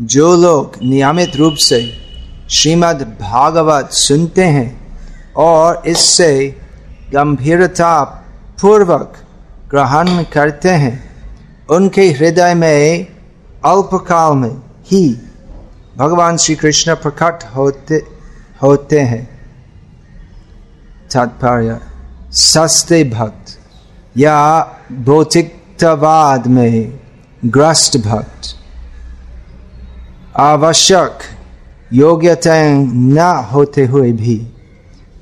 जो लोग नियमित रूप से श्रीमद् भागवत सुनते हैं और इससे गंभीरता पूर्वक ग्रहण करते हैं, उनके हृदय में अल्पकाल में ही भगवान श्री कृष्ण प्रकट होते होते हैं। तात्पर्य, सस्ते भक्त या भौतिकतावाद में ग्रस्त भक्त। आवश्यक योग्यता न होते हुए भी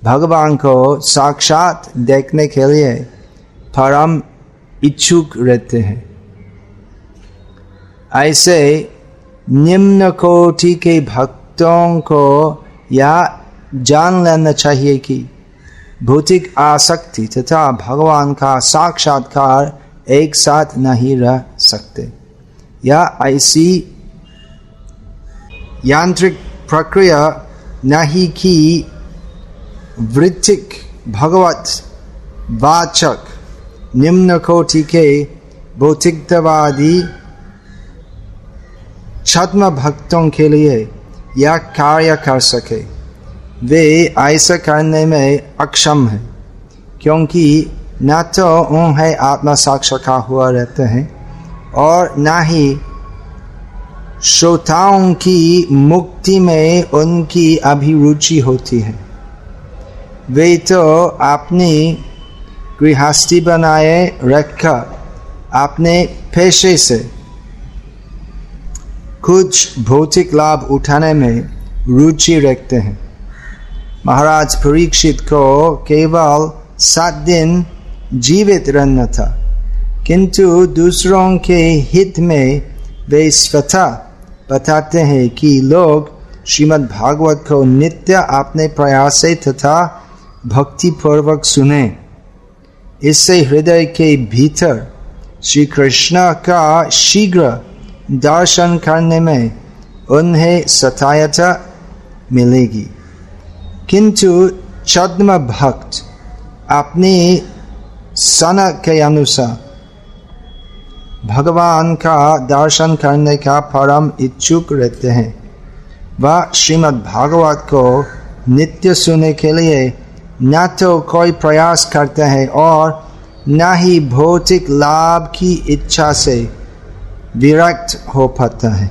भगवान को साक्षात देखने के लिए परम इच्छुक रहते हैं। ऐसे निम्न कोटि के भक्तों को या जान लेना चाहिए कि भौतिक आसक्ति तथा भगवान का साक्षात्कार एक साथ नहीं रह सकते। या ऐसी यांत्रिक प्रक्रिया नहीं कि। वृत्तिक भगवत वाचक निम्न कोटि के भौतिकतावादी छद्म भक्तों के लिए यह कार्य कर सके। वे ऐसा करने में अक्षम है, क्योंकि न तो उन्हें आत्मा साक्षात्कार हुआ रहते हैं और न ही श्रोताओं की मुक्ति में उनकी अभिरुचि होती है। वे तो अपनी गृहस्थी बनाए रखकर अपने पेशे से। कुछ भौतिक लाभ उठाने में रुचि रखते हैं। महाराज परीक्षित को केवल सात दिन जीवित रहना था, किंतु दूसरों के हित में वे स्वतः बताते हैं कि लोग श्रीमद् भागवत को नित्य अपने प्रयास से तथा भक्ति पूर्वक सुने। इससे हृदय के भीतर श्री कृष्ण का शीघ्र दर्शन करने में उन्हें सहायता मिलेगी। किंतु छद्म भक्त अपनी सनक के अनुसार भगवान का दर्शन करने का परम इच्छुक रहते हैं। वह श्रीमद् भागवत को नित्य सुनने के लिए न तो कोई प्रयास करते हैं और न ही भौतिक लाभ की इच्छा से विरक्त हो पाता है।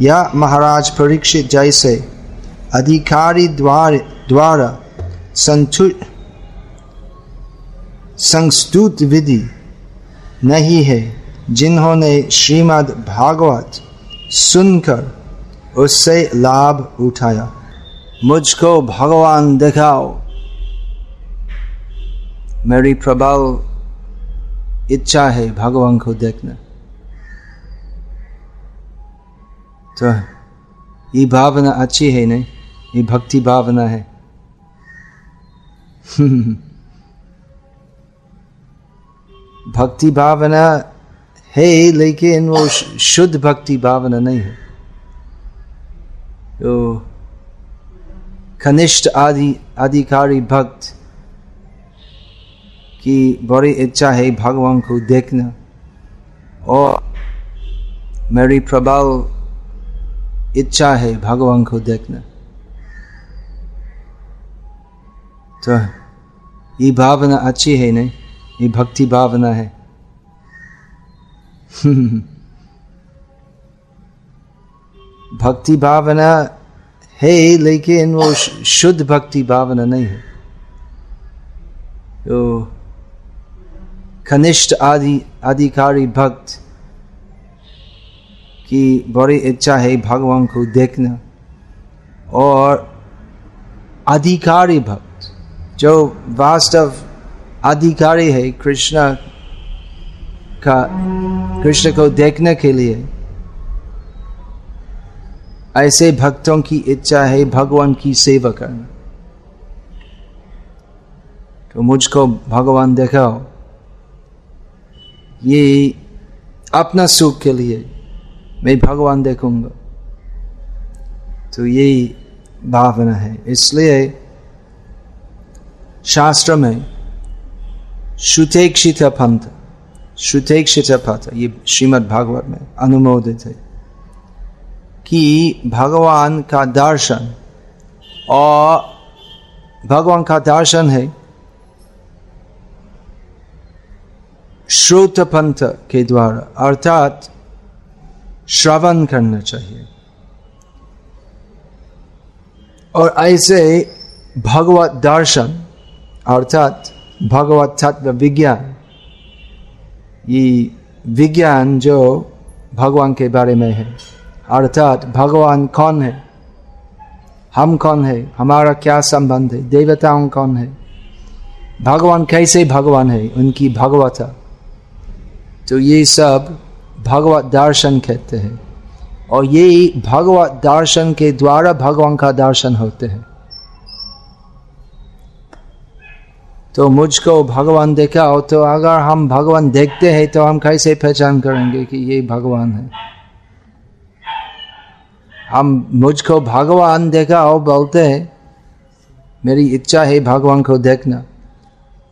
या महाराज परीक्षित जैसे अधिकारी द्वार, द्वारा संतु संस्तुत विधि नहीं है। जिन्होंने श्रीमद् भागवत सुनकर उससे लाभ उठाया। मुझको भगवान दिखाओ। मेरी प्रबल इच्छा है भगवान को देखना। तो ये भावना अच्छी है नहीं? ये भक्ति भावना है। भक्ति भावना है, लेकिन वो शुद्ध भक्ति भावना नहीं है। तो कनिष्ठ आदि, अधिकारी भक्त की बड़ी इच्छा है भगवान को देखना। और मेरी प्रबल इच्छा है भगवान को देखना। तो ये भावना अच्छी है नहीं? ये भक्ति भावना है। भक्ति भावना है, लेकिन वो शुद्ध भक्ति भावना नहीं है। तो कनिष्ठ आदि, अधिकारी भक्त की बड़ी इच्छा है भगवान को देखना, और अधिकारी भक्त, जो वास्तव अधिकारी है, कृष्ण का कृष्ण को देखने के लिए। ऐसे भक्तों की इच्छा है भगवान की सेवा करना। तो मुझको भगवान देखाओ। ये अपना सुख के लिए मैं भगवान देखूँगा। तो यही भावना है। इसलिए शास्त्र में श्रुतेक्षित पंथ श्रुतेक्षित पथ ये श्रीमद् भागवत में अनुमोदित है कि भगवान का दर्शन और भगवान का दर्शन है श्रोत पंथ के द्वारा अर्थात श्रवण करना चाहिए और ऐसे भगवत दर्शन अर्थात भगवत तत्व विज्ञान ये विज्ञान जो भगवान के बारे में है अर्थात भगवान कौन है हम कौन है हमारा क्या संबंध है देवताओं कौन है भगवान कैसे भगवान है उनकी भगवता तो ये सब भगवत दर्शन कहते हैं और ये भगवत दर्शन के द्वारा भगवान का दर्शन होते हैं तो मुझको भगवान देखा हो तो अगर हम भगवान देखते हैं तो हम कैसे पहचान करेंगे कि ये भगवान है? हम मुझको भगवान देखा हो बोलते हैं, मेरी इच्छा है भगवान को देखना।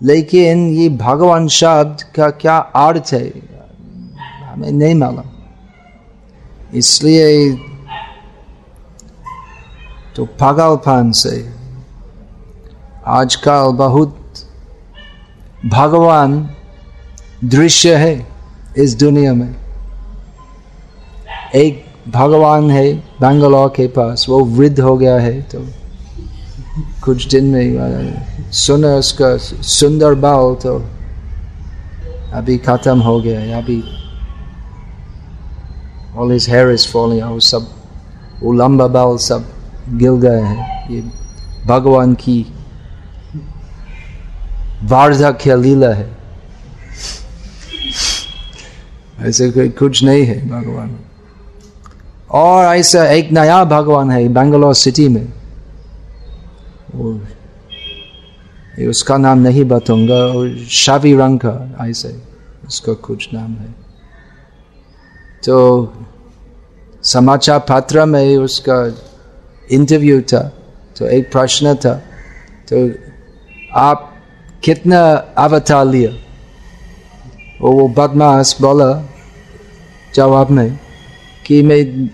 लेकिन ये भगवान शब्द का क्या अर्थ है, हमें नहीं मालूम। इसलिए तो पागलपन से आजकल बहुत भगवान दृश्य है इस दुनिया में। एक भगवान है बेंगलोर के पास, वो वृद्ध हो गया है तो कुछ दिन में सुना उसका सुंदर बाल तो अभी खत्म हो गया है, अभी all his hair is falling out, सब वो लंबा बाल सब गिल गए हैं। ये भगवान की वार्धक्य लीला है। ऐसे कोई कुछ नहीं है भगवान। और ऐसा एक नया भगवान है बेंगलोर सिटी में। उसका नाम नहीं बताऊँगा शावी रंग का, ऐसे उसका कुछ नाम है। तो समाचार पत्र में उसका इंटरव्यू था तो एक प्रश्न था तो आप कितना अवतार लिया? वो वो बदमाश बोला, जवाब में कि मैं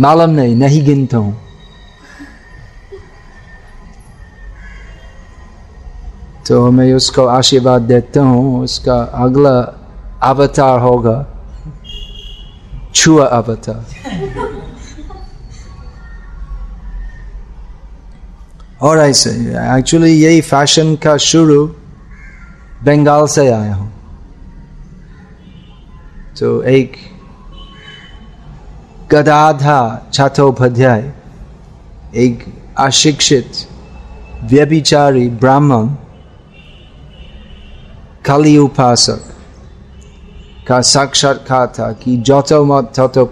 मालूम नहीं नहीं गिनता हूँ। तो मैं उसको आशीर्वाद देता हूँ, उसका अगला अवतार होगा, छुआ अवतार और ऐसे एक्चुअली यही फ़ैशन का शुरू बंगाल से आया हूँ। तो एक गदाधा छात्रोपाध्याय, एक अशिक्षित, व्यभिचारी ब्राह्मण, कली उपासक का साक्षात्कार था कि जोतो मत ततो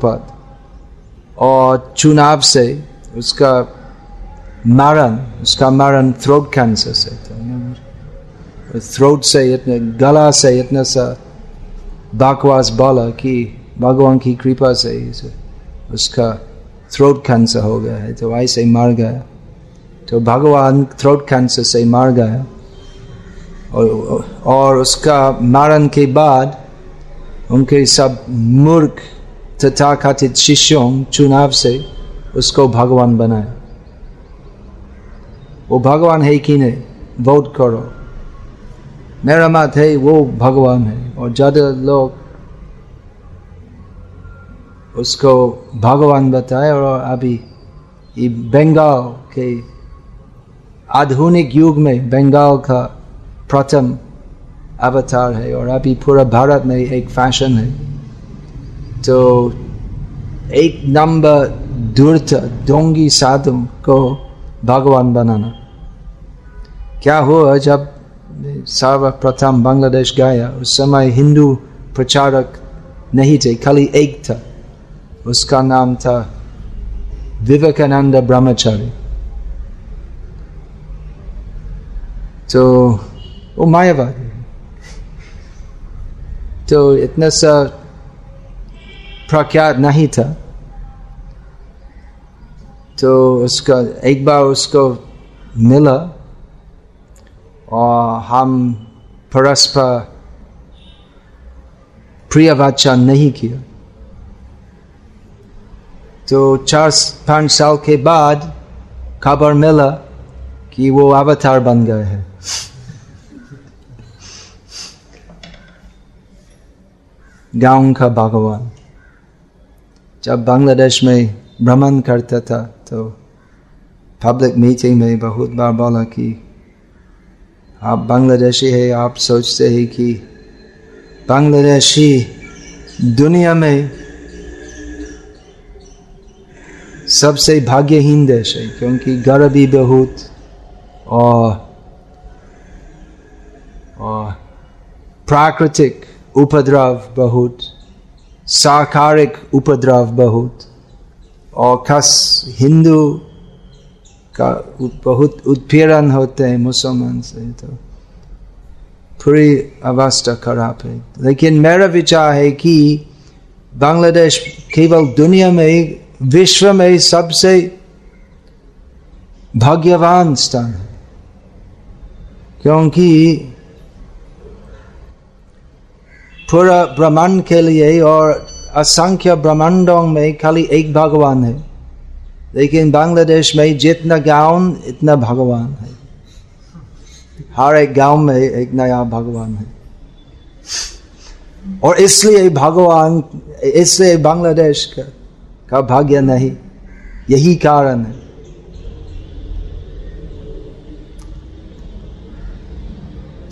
और चुनाव से उसका मरण उसका मरण थ्रोट कैंसर से था थ्रोट से इतने गला से इतना सा बकवास बोला कि भगवान की कृपा से उसका थ्रोट कैंसर हो गया है तो ऐसे मर गया तो भगवान थ्रोट कैंसर से मर गया और, और उसका मरण के बाद उनके सब मूर्ख तथा कथित शिष्यों चुनाव से उसको भगवान बनाया वो भगवान है कि नहीं? वोट करो। मेरा मत है, वो भगवान है। और ज़्यादा लोग उसको भगवान बताए और अभी ये बंगाल के आधुनिक युग में बंगाल का प्रथम अवतार है और अभी पूरा भारत में एक फ़ैशन है। तो एक नंबर दूरथ डोंगी साधु को भगवान बनाना क्या हुआ जब सर्वप्रथम बांग्लादेश गया? उस समय हिंदू प्रचारक नहीं थे, खाली एक था। उसका नाम था विवेकानंद ब्रह्मचारी। तो वो मायावादी तो इतना सा प्रख्यात नहीं था। तो उसका, एक बार उसको मिला और हम परस्पर प्रिय वाचा नहीं किया। तो चार, पाँच साल के बाद खबर मिला कि वो अवतार बन गए हैं। गाँव का भगवान, जब बांग्लादेश में भ्रमण करता था तो पब्लिक मीटिंग में बहुत बार बोला कि आप बांग्लादेशी है, आप सोचते हैं कि बांग्लादेशी दुनिया में सबसे भाग्यहीन देश है, क्योंकि गरीबी बहुत और और प्राकृतिक उपद्रव बहुत साकारिक उपद्रव बहुत। और खास हिंदू का बहुत उत्पीड़न होते हैं मुसलमान से तो पूरी अवस्था खराब है। लेकिन मेरा विचार है कि बांग्लादेश केवल दुनिया में विश्व में सबसे भाग्यवान स्थान है। क्योंकि पूरा ब्रह्मांड के लिए और असंख्य ब्रह्मांडों में खाली एक भगवान है। लेकिन बांग्लादेश में जितना गाँव इतना भगवान है। हर एक गाँव में एक नया भगवान है। और इसलिए भगवान इसलिए बांग्लादेश का, का भाग्य नहीं। यही कारण है।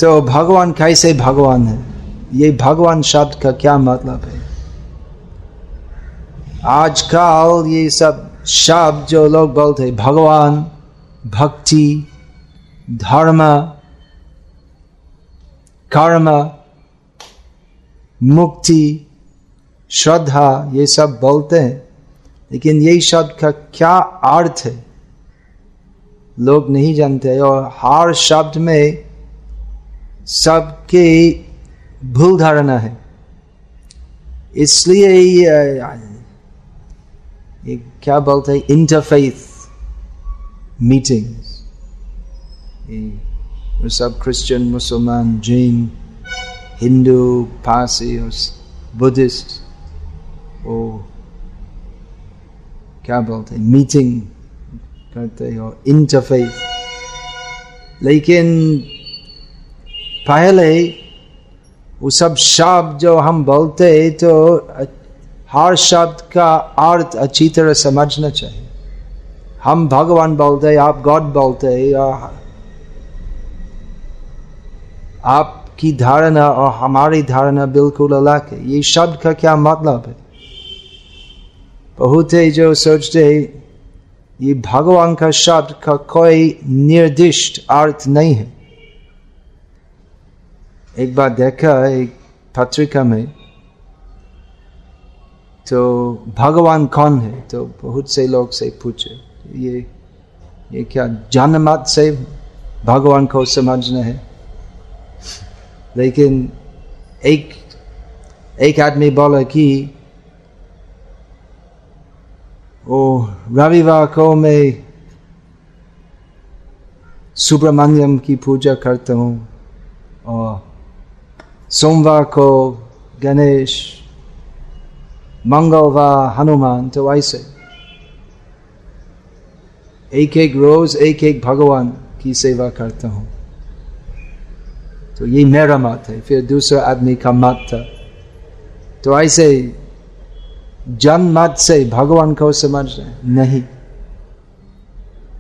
तो भगवान कैसे भगवान है? ये भगवान शब्द का क्या मतलब है? आजकल ये सब शब्द जो लोग बोलते भगवान, भक्ति, धर्म, कर्म, मुक्ति, श्रद्धा, ये सब बोलते हैं। लेकिन यही शब्द का क्या अर्थ है? लोग नहीं जानते। और हर शब्द में सबके भूल धारणा है। इसलिए क्या बोलते हैं? इंटरफेथ मीटिंग्स सब क्रिश्चियन मुसलमान जैन हिंदू पारसी बुद्धिस्ट वो क्या बोलते हैं? मीटिंग करते हैं इंटरफेथ लेकिन पहले वो सब शब्द जो हम बोलते हैं तो हर शब्द का अर्थ अच्छी तरह समझना चाहिए। हम भगवान बोलते हैं, आप गॉड बोलते हैं, या आपकी धारणा और हमारी धारणा बिल्कुल अलग है। ये शब्द का क्या मतलब है? बहुत ही जो सोचते हैं, ये भगवान का शब्द का कोई निर्दिष्ट अर्थ नहीं है। एक बार देखा एक पत्रिका में तो भगवान कौन है? तो बहुत से लोग से पूछे, ये ये क्या जनमत से भगवान को समझना है? लेकिन एक एक आदमी बोला कि, ओ रविवार को मैं सुब्रमण्यम की पूजा करता हूँ और सोमवार को गणेश मंगलवार हनुमान तो ऐसे एक एक रोज एक एक भगवान की सेवा करता हूँ तो ये मेरा मत है फिर दूसरा आदमी का मत था तो ऐसे जन मत से भगवान को समझ रहे नहीं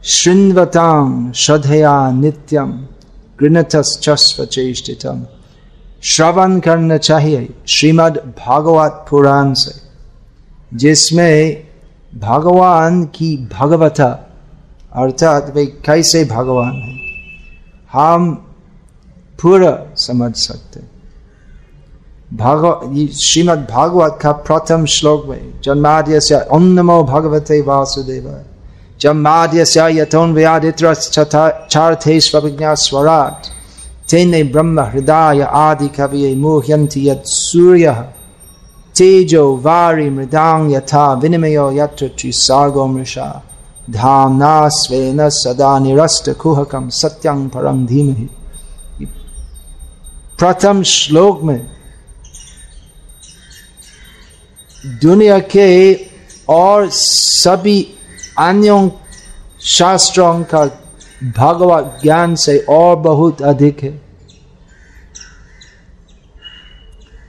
श्रृंवतांग श्रद्धया नित्यम गृणतश्चस्व चेष्टितम श्रवण करना चाहिए श्रीमद् भागवत पुराण से जिसमें भगवान की भगवता, अर्थात वे कैसे भगवान है, हम पूरा समझ सकते भागव श्रीमद भागवत का प्रथम श्लोक में जन्माद्य से अन्नमो भगवते वासुदेव जन्माद्य से यथोन व्यादित्र चार्थे स्वविज्ञा स्वराट तेने ब्रह्म हृदय आदि कवि मोह्यंति यत् सूर्य तेजो वारी मृदांग यथा विनिमयो यत्र त्रिसार्गो मृषा। धामना स्वेन सदा निरस्त कुहकम सत्यं परम धीमहि। प्रथम श्लोक में, दुनिया के और सभी अन्यों शास्त्रों का भगवत ज्ञान से और बहुत अधिक है।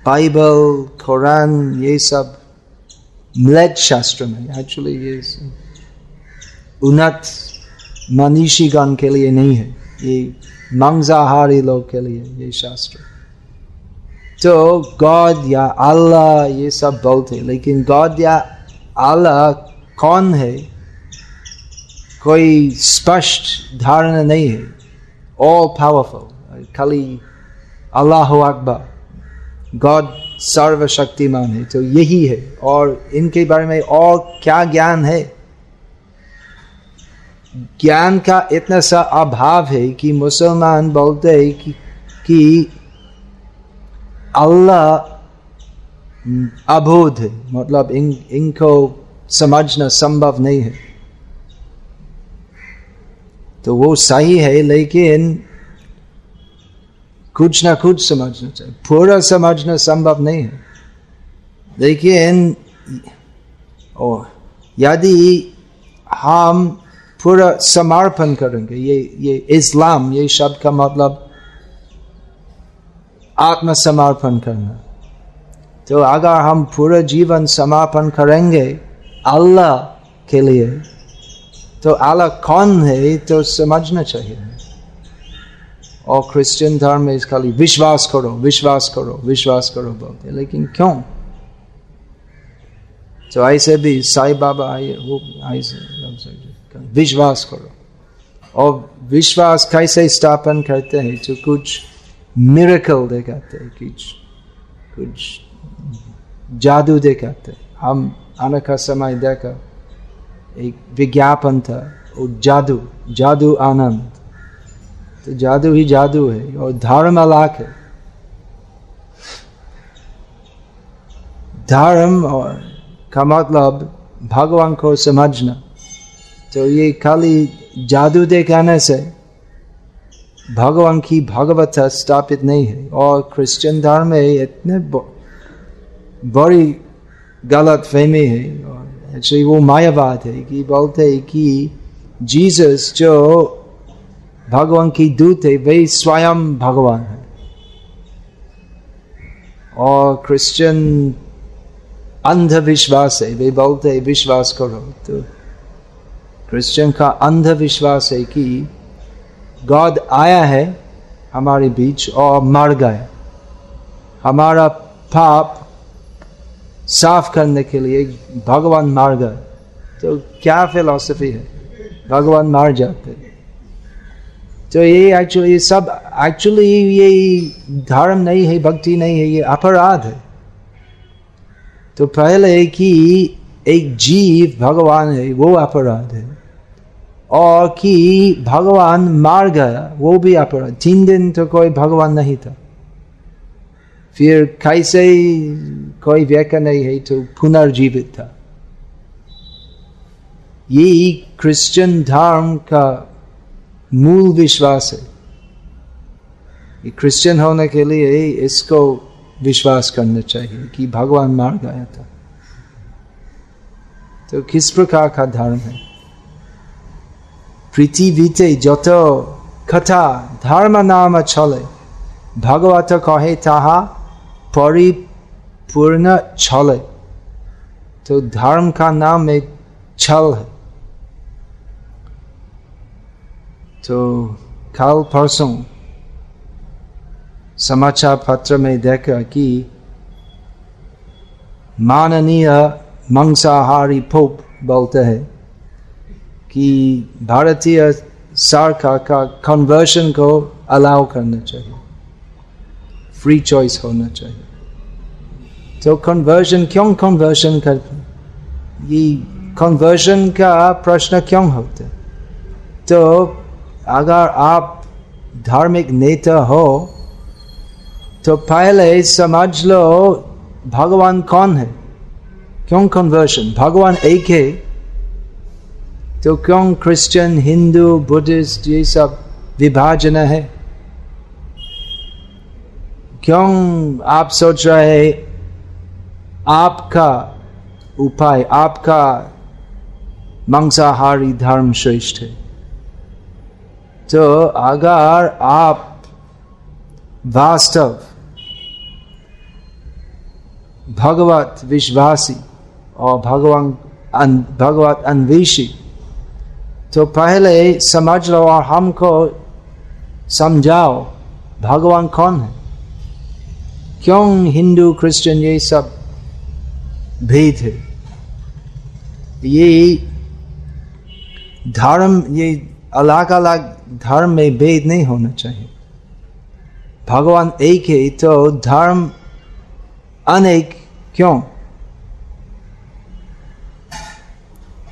बाइबल कुरान ये सब म्लेट शास्त्र में एक्चुअली ये उन्नत मनीषी मनीषीगण के लिए नहीं है, ये मांसाहारी लोग के लिए ये शास्त्र। तो गॉड या अल्लाह ये सब बहुत है, लेकिन गॉड या अल्लाह कौन है? कोई स्पष्ट धारणा नहीं है। ऑल पावरफुल खाली अल्लाह अकबर। गॉड सर्वशक्तिमान है तो यही है और इनके बारे में और क्या ज्ञान है ज्ञान का इतना सा अभाव है कि मुसलमान बोलते हैं कि, कि अल्लाह अबोध है मतलब इन इनको समझना संभव नहीं है तो वो सही है लेकिन कुछ ना कुछ समझना चाहिए। पूरा समझना संभव नहीं है। लेकिन यदि हम पूरा समर्पण करेंगे, ये ये इस्लाम, ये शब्द का मतलब आत्मसमर्पण करना। तो अगर हम पूरा जीवन समर्पण करेंगे अल्लाह के लिए तो अल्लाह कौन है तो समझना चाहिए। और क्रिश्चियन धर्म में खाली विश्वास करो विश्वास करो विश्वास करो बोलते लेकिन क्यों तो ऐसे भी साई बाबा आए वो ऐसे विश्वास करो और विश्वास कैसे स्थापन करते हैं तो कुछ मिरेकल दिखाते हैं कुछ कुछ जादू दिखाते हम आने का समय देखा एक विज्ञापन था वो जादू जादू आनंद तो जादू ही जादू है, और धर्म अलग है। धर्म और का मतलब भगवान को समझना। तो ये खाली जादू दिखाने से भगवान की भगवत स्थापित नहीं है, और क्रिश्चियन धर्म में इतने बड़ी गलत फहमी है एक्चुअली वो मायावाद है कि बोलते हैं कि जीसस जो भगवान की दूत है वे स्वयं भगवान है। और क्रिश्चियन अंधविश्वास है वे बोलते है, विश्वास करो। तो क्रिश्चियन का अंधविश्वास है कि गॉड आया है हमारे बीच और मर गए। हमारा पाप साफ़ करने के लिए भगवान मार गए। तो क्या फिलॉसफी है? भगवान मार जाते। तो ये एक्चुअली सब एक्चुअली ये धर्म नहीं है भक्ति नहीं है ये अपराध है तो पहले कि एक जीव भगवान है, वो अपराध है। और कि भगवान मार गया, वो भी अपराध। तीन दिन तो कोई भगवान नहीं था। फिर कैसे कोई व्याख्या नहीं है तो पुनर्जीवित था। ये क्रिश्चियन धर्म का मूल विश्वास है। ये क्रिश्चियन होने के लिए इसको विश्वास करना चाहिए कि भगवान मार गया था। तो किस प्रकार का धर्म है? पृथ्वीते যত कथा धर्म नाम चले। भगवत कहे ताहा परिपूर्ण छले तो धर्म का नाम एक छल है। तो कल परसों समाचार पत्र में देखा कि माननीय मंसाहारी पोप बोलते हैं कि भारतीय सरकार का कन्वर्शन को अलाउ करना चाहिए। फ्री चॉइस होना चाहिए। तो कन्वर्जन क्यों कन्वर्जन करते ये कन्वर्जन का प्रश्न क्यों होता है? तो अगर आप धार्मिक नेता हो तो पहले समझ लो, भगवान कौन है? क्यों कन्वर्शन भगवान एक है। तो क्यों क्रिश्चियन हिंदू बुद्धिस्ट ये सब विभाजन है? क्यों आप सोच रहे आपका उपाय, आपका मांसाहारी धर्म श्रेष्ठ है? तो अगर आप वास्तव भगवत विश्वासी और भगवान भगवत अन्वेषी तो पहले समझ लो और हमको समझाओ, भगवान कौन है? क्यों हिंदू, क्रिश्चियन ये सब भेद है? ये धर्म, ये अलग अलग धर्म में भेद नहीं होना चाहिए। भगवान एक है तो धर्म अनेक क्यों?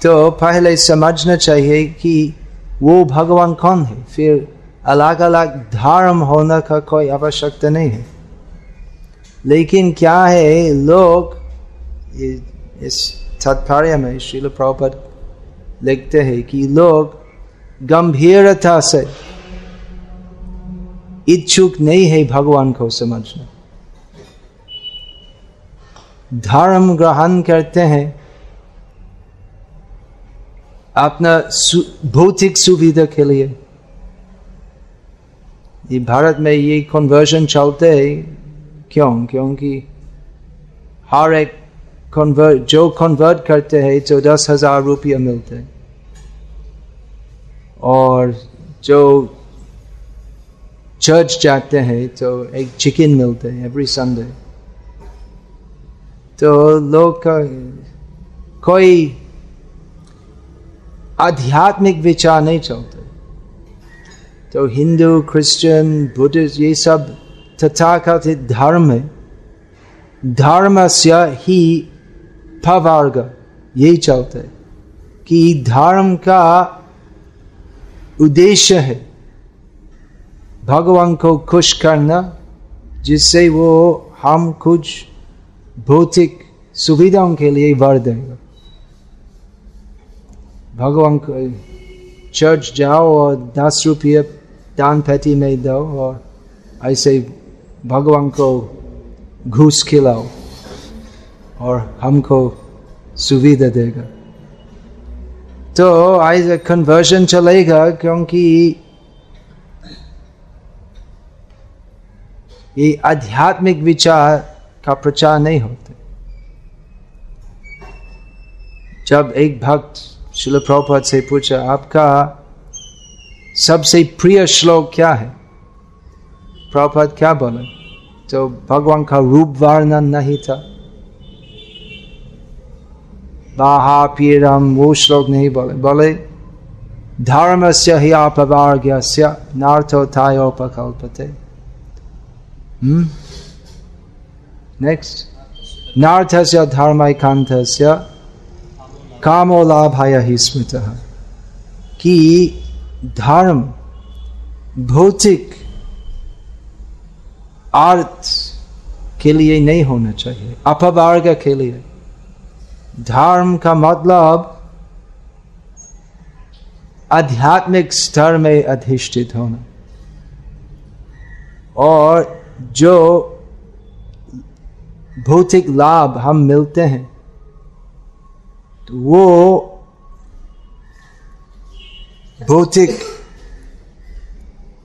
तो पहले समझना चाहिए कि वो भगवान कौन है? फिर अलग अलग धर्म होने का कोई आवश्यकता नहीं है। लेकिन क्या है, लोग इस तात्पर्य में शिल प्रभुपद लिखते हैं कि लोग गंभीरता से। इच्छुक नहीं है भगवान को समझना। धर्म ग्रहण करते हैं। अपना भौतिक सुविधा के लिए। ये भारत में ये कन्वर्जन चलते है। क्यों? क्योंकि हर एक कन्वर्ट जो कन्वर्ट करते हैं तो दस हज़ार रुपया मिलते हैं। और जो चर्च जाते हैं तो एक चिकन मिलते हैं एवरी संडे तो लोग का कोई आध्यात्मिक विचार नहीं चलते तो हिंदू क्रिश्चियन बुद्धिस्ट ये सब तथाकथित धर्म है। धर्म से ही पवर्ग यही चलते कि धर्म का उद्देश्य है। भगवान को खुश करना, जिससे वो हम कुछ भौतिक सुविधाओं के लिए वर देंगे। भगवान को चर्च जाओ और दस रुपये दान पेटी में दो और ऐसे भगवान को घूस खिलाओ और हमको सुविधा देगा। तो ऐसे कन्वर्जन चलेगा क्योंकि ये आध्यात्मिक विचार का प्रचार नहीं होते। जब एक भक्त शिल प्रभुपद से पूछा, आपका सबसे प्रिय श्लोक क्या है? प्रभुपद क्या बोले? तो भगवान का रूप वर्णन नहीं था। बाहा पीरम वो श्लोक नहीं बोले बोले धर्म से ही अपवार्ग्य नार्थो थायोपकल्पते नेक्स्ट नार्थस्य धर्मैकांतस्य कामो लाभाय ही स्मृत कि धर्म भौतिक अर्थ के लिए नहीं होना चाहिए अपवर्ग के लिए धर्म का मतलब आध्यात्मिक स्तर में अधिष्ठित होना। और जो भौतिक लाभ हम मिलते हैं तो वो भौतिक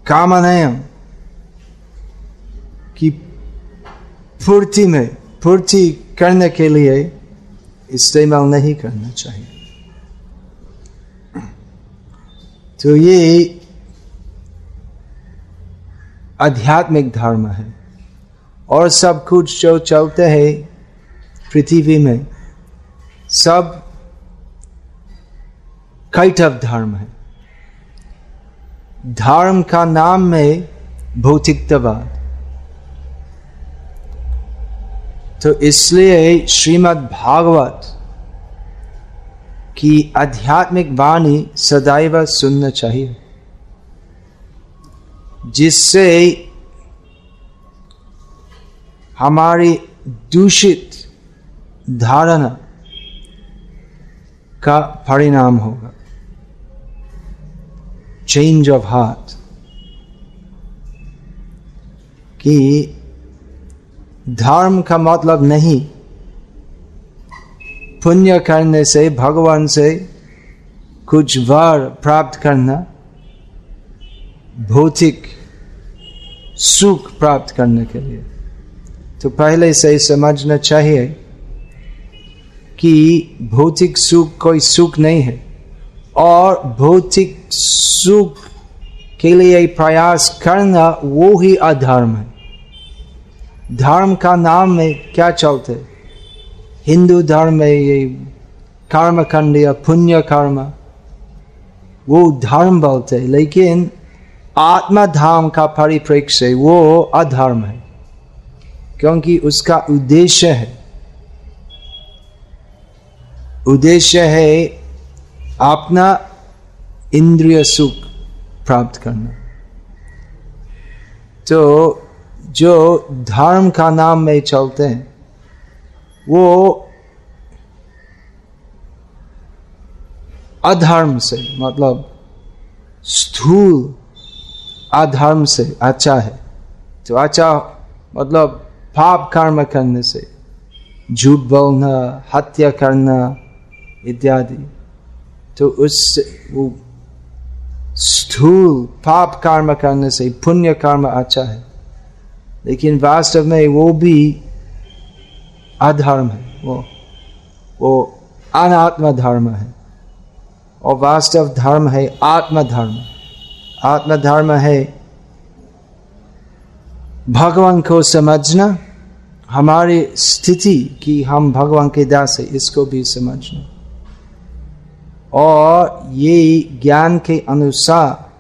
कामनाएँ की पूर्ति में, पूर्ति करने के लिए इस्तेमाल नहीं करना चाहिए। तो ये आध्यात्मिक धर्म है और सब कुछ जो चलते है पृथ्वी में, सब कैटव धर्म है। धर्म का नाम में भौतिकतावाद तो इसलिए श्रीमद् भागवत की आध्यात्मिक वाणी सदैव सुनना चाहिए, जिससे हमारी दूषित धारणा का परिणाम होगा। चेंज ऑफ़ हार्ट कि धर्म का मतलब नहीं। पुण्य करने से, भगवान से कुछ वर प्राप्त करना, भौतिक सुख प्राप्त करने के लिए। तो पहले से समझना चाहिए कि भौतिक सुख कोई सुख नहीं है, और भौतिक सुख के लिए प्रयास करना वो ही अधर्म है। धर्म का नाम में क्या चलते? हिंदू धर्म में ये कर्म खंड या पुण्य कर्म, वो धर्म बोलते लेकिन आत्मा धाम का परिप्रेक्ष्य वो अधर्म है, क्योंकि उसका उद्देश्य है। उद्देश्य है अपना इंद्रिय सुख प्राप्त करना। तो जो धर्म का नाम में चलते हैं, वो अधर्म से मतलब स्थूल अधर्म से अच्छा है। तो अच्छा मतलब पाप कर्म करने से, झूठ बोलना, हत्या करना इत्यादि तो उससे वो स्थूल पाप कर्म करने से, पुण्य कर्म अच्छा है। लेकिन वास्तव में वो भी अधर्म है। वो वो अनात्म धर्म है। और वास्तव धर्म है आत्म धर्म। आत्म धर्म है भगवान को समझना, हमारी स्थिति कि हम भगवान के दास है, इसको भी समझना। और ये ज्ञान के अनुसार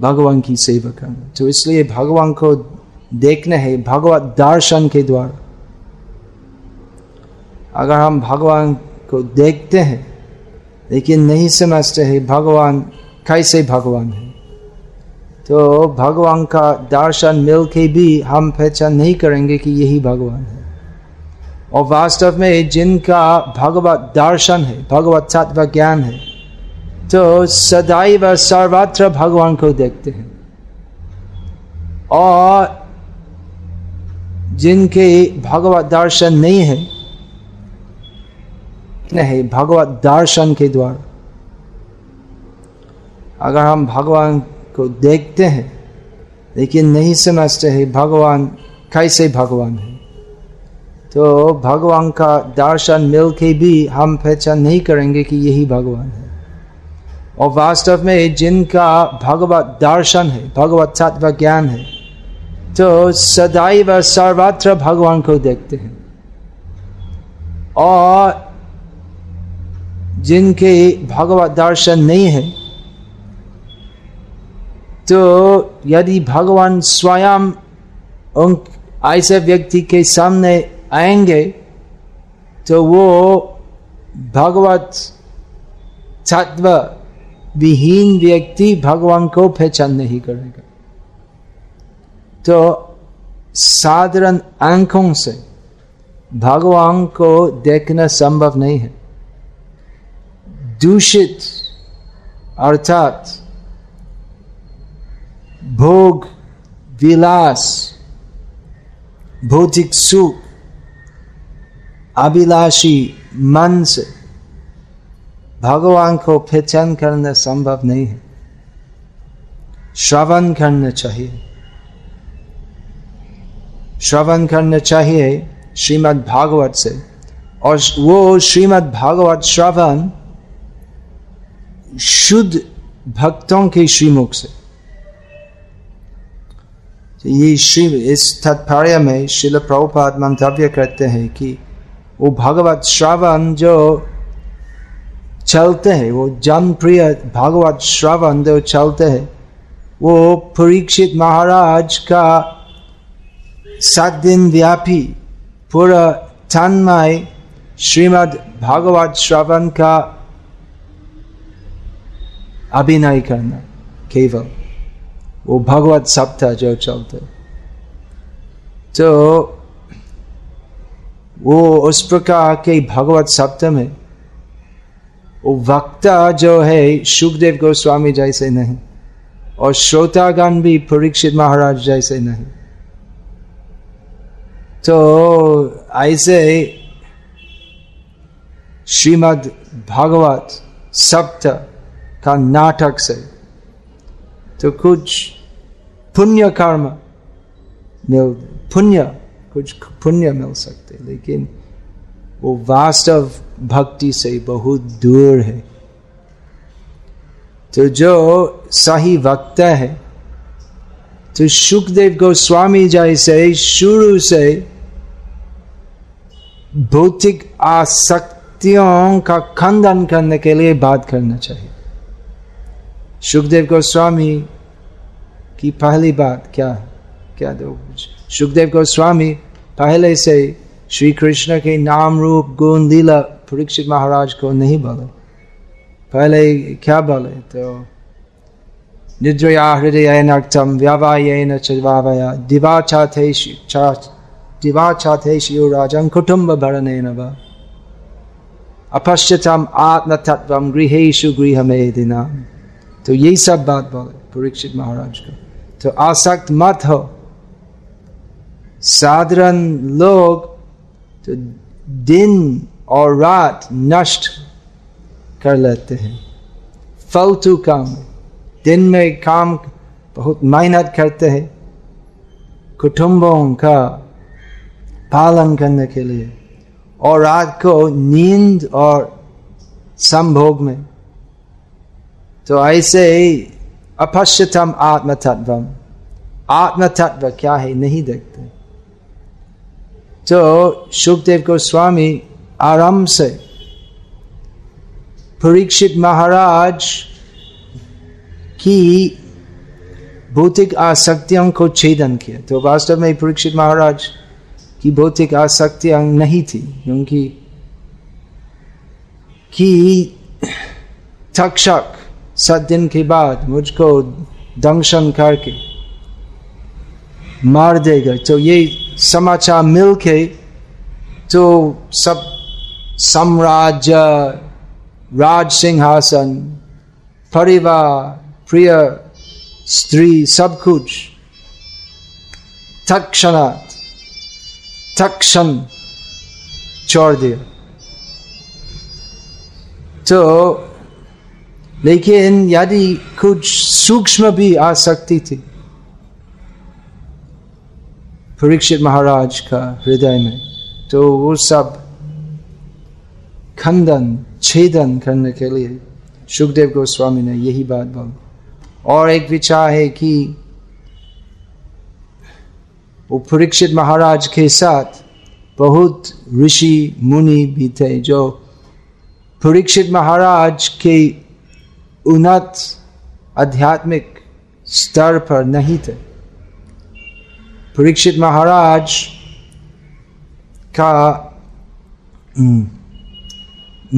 भगवान की सेवा करना। तो इसलिए भगवान को देखना है भगवत दर्शन के द्वारा। अगर हम भगवान को देखते हैं, लेकिन नहीं समझते हैं भगवान कैसे भगवान है तो भगवान का दर्शन मिल के भी हम पहचान नहीं करेंगे कि यही भगवान है। और वास्तव में जिनका भगवत दर्शन है, भगवत तत्व ज्ञान है तो सदैव सर्वत्र भगवान को देखते हैं। और जिनके भगवत दर्शन नहीं है, नहीं, भगवत दर्शन के द्वारा। अगर हम भगवान को देखते हैं, लेकिन नहीं समझते हैं भगवान कैसे भगवान है तो भगवान का दर्शन मिल के भी हम पहचान नहीं करेंगे कि यही भगवान है। और वास्तव में जिनका भगवत दर्शन है, भगवत तत्व ज्ञान है तो सदैव सर्वत्र भगवान को देखते हैं। और जिनके भगवत दर्शन नहीं है तो यदि भगवान स्वयं उन ऐसे व्यक्ति के सामने आएँगे तो वो भगवत तत्व विहीन व्यक्ति भगवान को पहचान नहीं करेगा। तो साधारण आँखों से भगवान को देखना संभव नहीं है। दूषित, अर्थात भोग, विलास, भौतिक सुख, अभिलाषी मन से भगवान को पहचान करना संभव नहीं है। श्रवण करना चाहिए। श्रवण करना चाहिए श्रीमद् भागवत से। और वो श्रीमद् भागवत श्रवण शुद्ध भक्तों के श्रीमुख से। ये श्री इस तात्पर्य में शिल प्रभुपाद मंतव्य करते हैं कि वो भगवत श्रवण जो चलते हैं, वो जनप्रिय भगवत श्रवण जो चलते हैं, वो परीक्षित महाराज का सात दिन व्यापी पूरा तन्मय श्रीमद भागवत श्रवण का अभिनय करना। केवल वो भगवत सप्ताह जो चलते तो वो उस प्रकार के भगवत सप्ताह में वो वक्ता जो है सुखदेव गोस्वामी जैसे नहीं, और श्रोतागण भी परीक्षित महाराज जैसे नहीं। तो ऐसे श्रीमद् भागवत सप्त का नाटक से तो कुछ पुण्य कर्म मिल, पुण्य, कुछ पुण्य मिल सकते लेकिन वो वास्तव भक्ति से बहुत दूर है। तो जो सही वक्त है तो सुखदेव गोस्वामी जैसे शुरू से भौतिक आसक्तियों का खंडन करने के लिए बात करना चाहिए। सुखदेव गोस्वामी की पहली बात क्या है? क्या दो सुखदेव गोस्वामी पहले से श्री कृष्ण के नाम रूप, गुण, लीला, परीक्षित महाराज को नहीं बोले। पहले क्या बोले? तो निद्रया हृदय नक्तम व्यवायन चवावया दिवाचाथे दिवाचाथे राजन कुटुंब भरने व अपश्यतम आत्म तत्व गृहेशु गृह में तो यही सब बात बोले, परीक्षित महाराज को तो आसक्त मत हो। साधारण लोग तो दिन और रात नष्ट कर लेते हैं। फालतू काम। दिन में काम बहुत मेहनत करते हैं। कुटुंबों का पालन करने के लिए और रात को नींद और संभोग में। तो ऐसे अपश्यतम आत्म तत्व आत्म तत्व क्या है? नहीं देखते। तो सुखदेव को स्वामी आराम से परीक्षित महाराज की भौतिक आसक्तियों को छेदन किया। तो वास्तव में परीक्षित महाराज की भौतिक आसक्तियाँ नहीं थी, क्योंकि कि तक्षक सात दिन के बाद मुझको दंशन करके मार देगा। तो ये समाचार मिल के तो सब साम्राज्य राज सिंहासन परिवार प्रिय स्त्री सब कुछ तक्षणात तक्षण छोड़ तो लेकिन यदि कुछ सूक्ष्म भी आ सकती थी। परीक्षित महाराज का हृदय में। तो वो सब खंडन छेदन करने के लिए सुखदेव गोस्वामी ने यही बात बोली। और एक विचार है कि वो परीक्षित महाराज के साथ बहुत ऋषि मुनि भी थे जो परीक्षित महाराज के उन्नत आध्यात्मिक स्तर पर नहीं थे। परीक्षित महाराज का हम्म,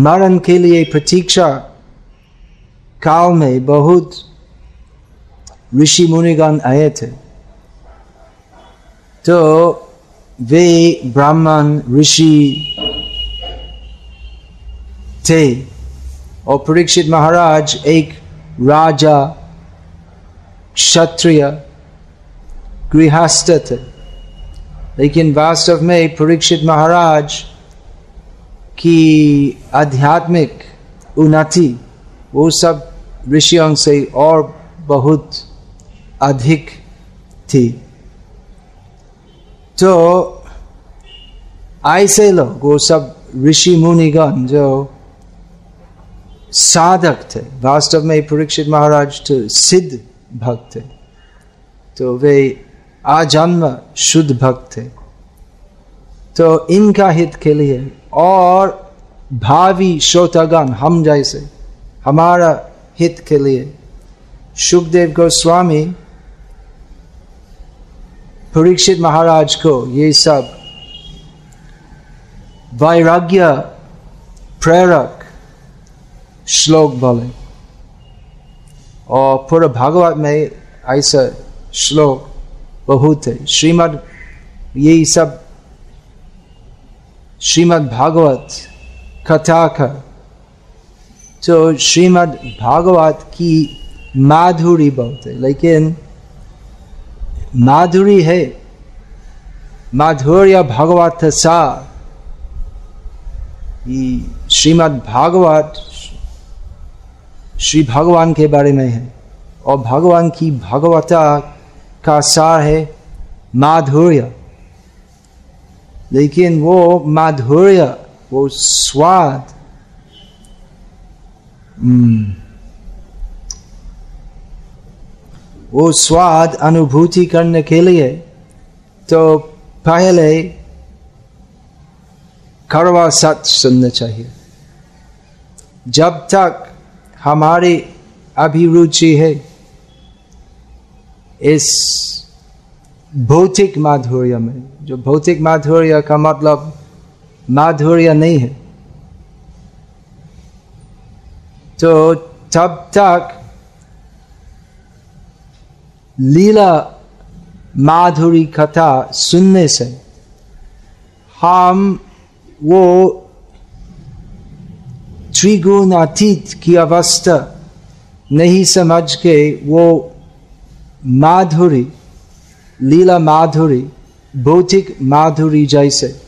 मरण के लिए प्रतीक्षा काल में बहुत ऋषि मुनिगण आए थे तो वे ब्राह्मण ऋषि थे और परीक्षित महाराज एक राजा क्षत्रिय गृहस्थ थे लेकिन वास्तव में परीक्षित महाराज की आध्यात्मिक उन्नति वो सब ऋषियों से और बहुत अधिक थी। तो ऐसे लोग, वो सब ऋषि मुनिगण जो साधक थे, वास्तव में परीक्षित महाराज तो सिद्ध भक्त थे। तो वे आजन्म शुद्ध भक्त थे। तो इनका हित के लिए और भावी श्रोतागण, हम जैसे, हमारा हित के लिए, सुखदेव गोस्वामी परीक्षित महाराज को ये सब वैराग्य प्रेरक श्लोक बोले और पूरा भागवत में ऐसा श्लोक बहुत है श्रीमद ये सब श्रीमद् भागवत कथा का तो श्रीमद् भागवत की माधुरी बहुत है लेकिन माधुरी है। माधुर्य भगवत सा। श्रीमद् भागवत श्री भगवान के बारे में है। और भगवान की भगवता का सार है माधुर्य। लेकिन वो माधुर्य वो स्वाद हम्म, वो स्वाद अनुभूति करने के लिए तो पहले करवा सच सुनना चाहिए। जब तक हमारी अभिरुचि है, इस भौतिक माधुर्य में, जो भौतिक माधुर्य का मतलब माधुर्य नहीं है तो तब तक लीला माधुरी कथा सुनने से हम वो त्रिगुण अतीत की अवस्था नहीं समझ के वो माधुरी, लीला माधुरी, भौतिक माधुरी जैसे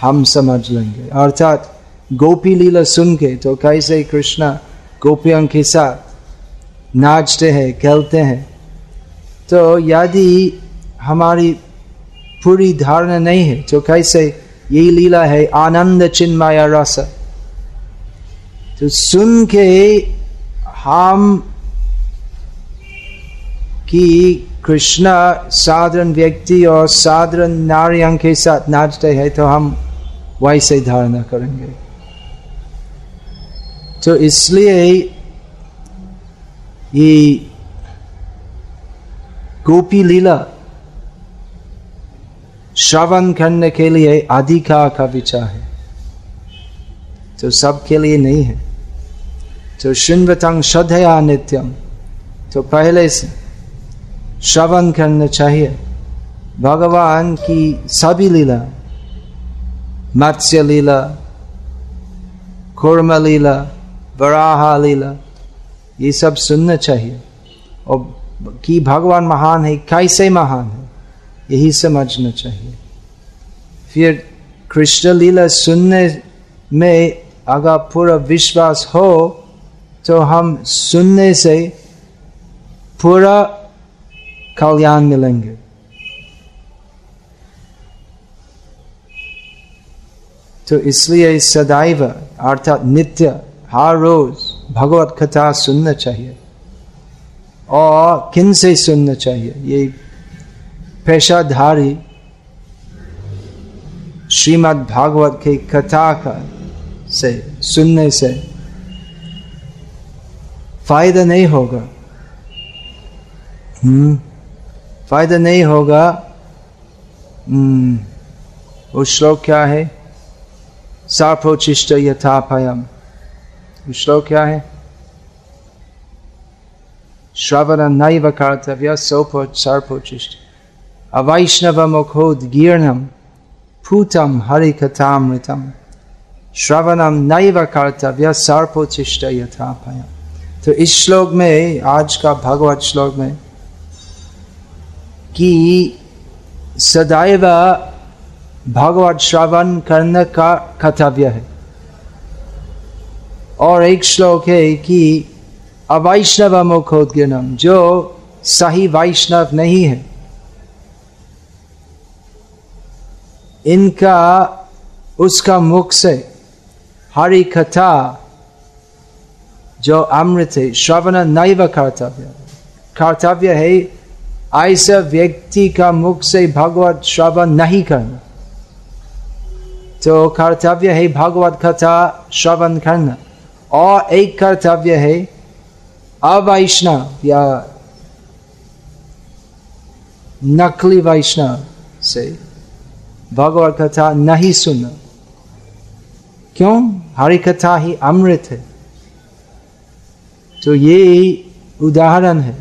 हम समझ लेंगे। अर्थात गोपी लीला सुन के तो कैसे कृष्णा गोपियों के साथ नाचते हैं, खेलते हैं तो यदि हमारी पूरी धारणा नहीं है। तो कैसे? यही लीला है, आनंद चिन्मय रस। तो सुन के हम कि कृष्णा साधारण व्यक्ति और साधारण नारियों के साथ नाचते हैं तो हम वैसे धारणा करेंगे। तो इसलिए ये गोपी लीला। श्रवण करने के लिए अधिकार का विचार है। तो सबके लिए नहीं है। तो शुन्वतंग श्रद्धया नित्यम। तो पहले से श्रवण करना चाहिए। भगवान की सभी लीला। मत्स्य लीला, कुर्म लीला, वराहा लीला, ये सब सुनना चाहिए। और कि भगवान महान है, कैसे महान है, यही समझना चाहिए। फिर कृष्ण लीला सुनने में अगर पूरा विश्वास हो तो हम सुनने से पूरा कल्याण मिलेंगे। तो इसलिए सदैव, अर्थात नित्य, हर रोज भगवत कथा सुनना चाहिए। और किन से सुनना चाहिए? ये पेशाधारी श्रीमद् भागवत के कथा का से, सुनने से फ़ायदा नहीं होगा। हम्म फ़ायदा नहीं होगा। हम्म वो श्लोक क्या है? सार्पोचिष्ट यथापयम। श्लोक क्या है? श्रवण नैव कर्तव्य सोपो सर्पोचिष्ट अवैष्णव मुखोदीर्णम फूतम हरिकथामृतम श्रवणम नैव कर्तव्य सर्पोचिष्ट यथापयम तो इस श्लोक में आज का भगवत श्लोक में कि सदैव भगवत श्रवण करने का कर्तव्य है और एक श्लोक है कि अवैष्णव मुखोदगिनम जो सही वैष्णव नहीं है। इनका, उसका मुख से हरि कथा, जो अमृत है, श्रवण नैव कर्तव्य। कर्तव्य है, ऐसा व्यक्ति का मुख से भगवत श्रवण नहीं करना। तो कर्तव्य है, भगवत कथा श्रवण करना। और एक कर्तव्य है अवैष्णव या नकली वैष्णव से भगवत कथा नहीं सुनना क्यों हरि कथा ही अमृत है तो ये उदाहरण है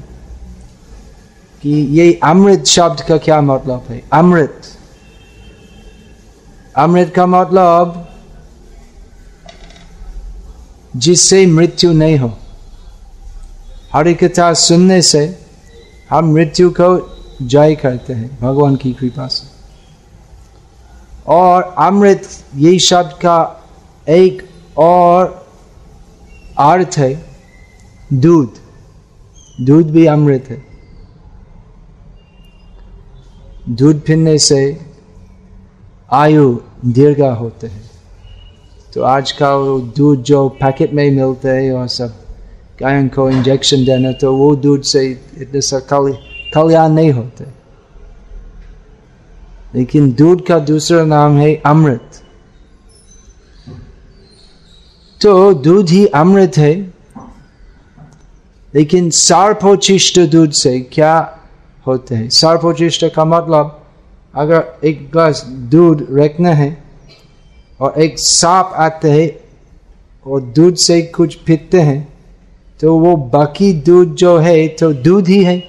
कि ये अमृत शब्द का क्या मतलब है अमृत अमृत का मतलब जिससे मृत्यु नहीं हो हरि कथा सुनने से हम मृत्यु को जय करते हैं, भगवान की कृपा से। और अमृत, ये शब्द का एक और अर्थ है दूध। दूध भी अमृत है। दूध पीने से आयु दीर्घा होते हैं। तो आज का दूध जो पैकेट में मिलते हैं, और सब गायन को इंजेक्शन देना तो वो दूध से इतने सा कल्याण नहीं होते लेकिन दूध का दूसरा नाम है अमृत तो दूध ही अमृत है लेकिन सार्पोचिष्ट दूध से क्या होते हैं सार्पोचिष्ट का मतलब अगर एक ग्लास दूध रखना है और एक सांप आते हैं और दूध से कुछ पीते हैं तो वो बाकी दूध जो है तो दूध ही है।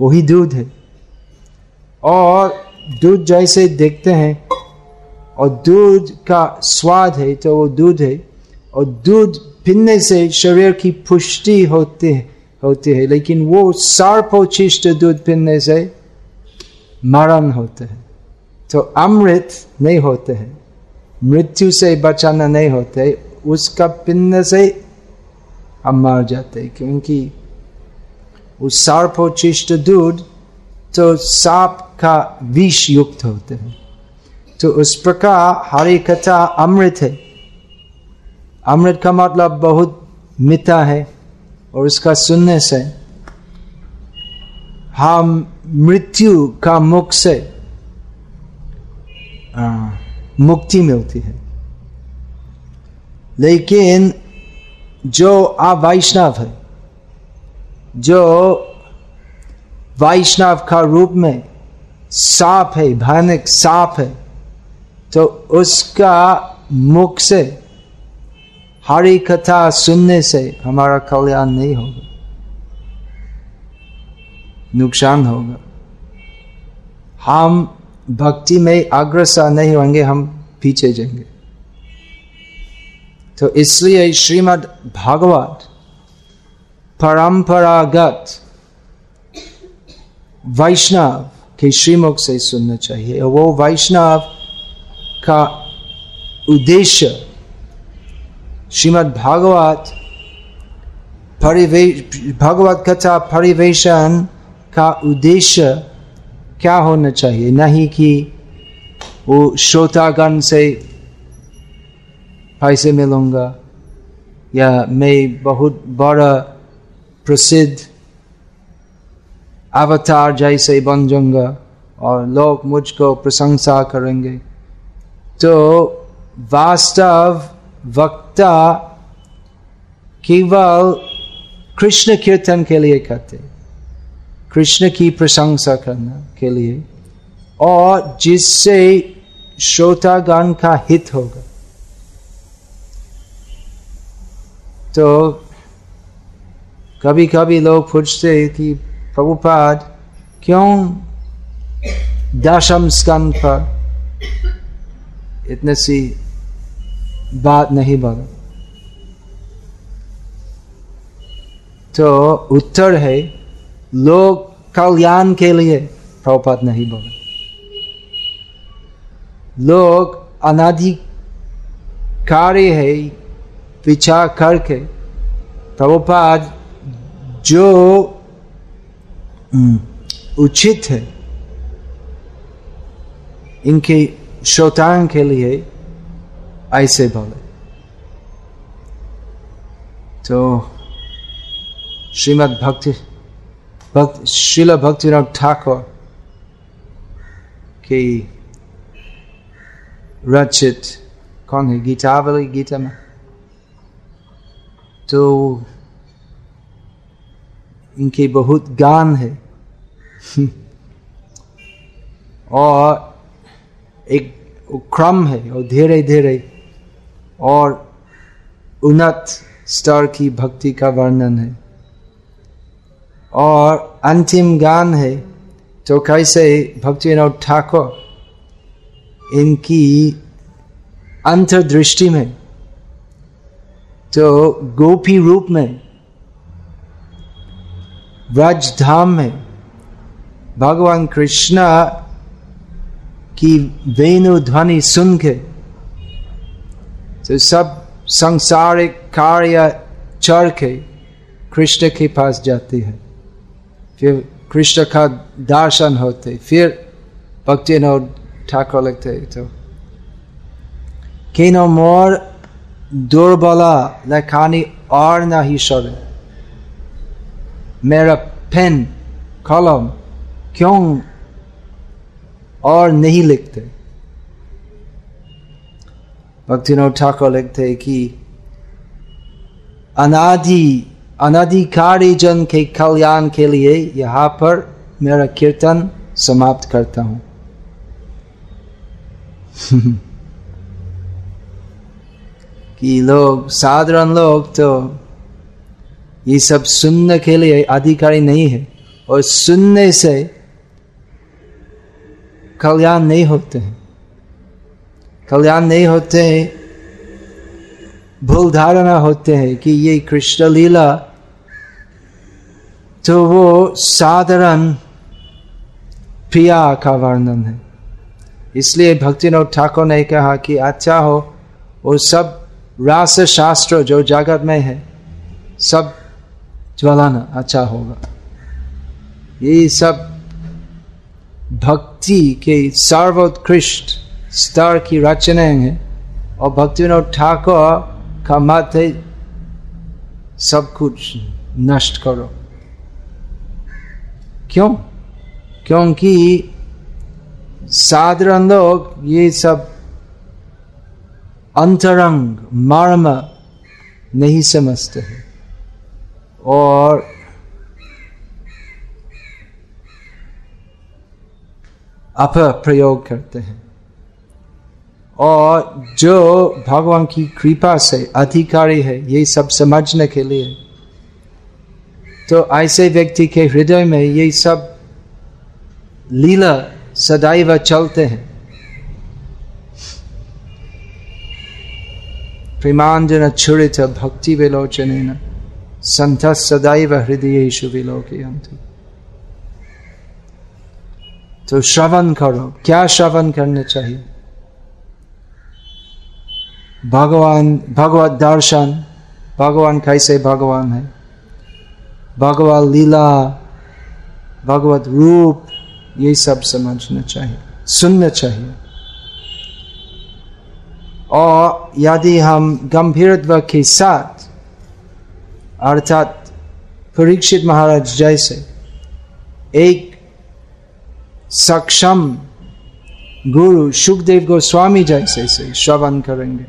वही दूध है। और दूध जैसे देखते हैं, और दूध का स्वाद है तो वो दूध है। और दूध पीने से शरीर की पुष्टि होती है होती है। लेकिन वो सार्पोचिष्ट दूध पीने से मरण होते हैं। तो अमृत नहीं होते हैं। मृत्यु से बचाना नहीं होते। उसका पीने से हम मर जाते क्योंकि उस सार्पोचिष्ट दूध तो सांप का विष युक्त होते हैं। तो उस प्रकार हरी कथा अमृत है। अमृत का मतलब बहुत मीठा है और उसका सुनने से हम मृत्यु का मुख से मुक्ति मिलती है। लेकिन जो वैष्णव है, जो वैष्णव का रूप में साप है, भयानक साप है तो उसका मुख से, हरी कथा सुनने से हमारा कल्याण नहीं होगा, नुकसान होगा। हम भक्ति में अग्रसर नहीं होंगे, हम पीछे जाएँगे। तो इसलिए श्रीमद् भागवत परंपरागत वैष्णव के श्रीमुख से सुनना चाहिए। और वो वैष्णव का उद्देश्य श्रीमद् भागवत परिवेश, भगवत कथा परिवेशन का उद्देश्य क्या होना चाहिए? नहीं कि वो श्रोतागण से पैसे मिलूँगा या मैं बहुत बड़ा प्रसिद्ध अवतार जैसे बन जाऊँगा और लोग मुझको प्रशंसा करेंगे तो वास्तव वक्ता केवल कृष्ण कीर्तन के लिए करते कृष्ण की प्रशंसा करना के लिए और जिससे श्रोतागण का हित होगा तो कभी कभी लोग पूछते कि, प्रभुपाद, क्यों दशम स्कंद पर इतने सी बात नहीं बोला? तो उत्तर है, लोग कल्याण के लिए प्रभुपात नहीं बोले। लोग अनाधिकारी है विचार करके प्रभुपाद जो उचित है, इनके श्रोताओं के लिए ऐसे बोले। तो श्रीमद भक्ति, भक्त शिला भक्तिनाथ ठाकुर की रचित, कौन है, गीतावली गीता में? तो इनके बहुत गान है। और एक क्रम है और धीरे धीरे और उन्नत स्तर की भक्ति का वर्णन है। और अंतिम गान है तो कैसे भक्ति ठाकुर इनकी अंतर्दृष्टि में तो गोपी रूप में व्रज धाम में, भगवान कृष्ण की वेणु ध्वनि सुन के तो सब संसारिक कार्य चढ़ के कृष्ण के पास जाती है। फिर कृष्ण का दर्शन होते, फिर भक्ति ठाकुर लगते तो किनो मोर दुर्बला लेखानी और नहीं सरे मेरा पेन, कलम क्यों और नहीं लिखते? भक्तिनोद ठाकुर लिखते कि अनादि अनाधिकारी जन के कल्याण के लिए यहाँ पर मेरा कीर्तन समाप्त करता हूँ। कि लोग, साधारण लोग तो ये सब सुनने के लिए अधिकारी नहीं है और सुनने से कल्याण नहीं होते हैं। कल्याण नहीं होते हैं, भूल धारणा होते हैं कि ये कृष्ण लीला तो वो साधारण प्रिया का वर्णन है। इसलिए भक्तिनोद ठाकुर ने कहा कि अच्छा हो, वो सब रास शास्त्र जो जगत में है, सब ज्वलाना अच्छा होगा। ये सब भक्ति के सर्वोत्कृष्ट स्तर की रचनाएँ हैं, और भक्तिनोद ठाकुर का मत है, सब कुछ नष्ट करो। क्यों? क्योंकि साधारण लोग ये सब अंतरंग मर्म नहीं समझते हैं। और अप प्रयोग करते हैं। और जो भगवान की कृपा से अधिकारी है, ये सब समझने के लिए तो ऐसे व्यक्ति के हृदय में ये सब लीला सदैव चलते हैं। प्रेमांजन छुड़ित भक्ति विलोचन संत सदैव हृदय विलोकयंतु तो श्रवण करो। क्या श्रवण करना चाहिए? भगवान, भगवत दर्शन। भगवान कैसे भगवान है? भगवत लीला, भगवत रूप, ये सब समझना चाहिए। सुनना चाहिए। और यदि हम गंभीरत्व के साथ, अर्थात परीक्षित महाराज जैसे एक सक्षम गुरु सुखदेव गोस्वामी जैसे से श्रवण करेंगे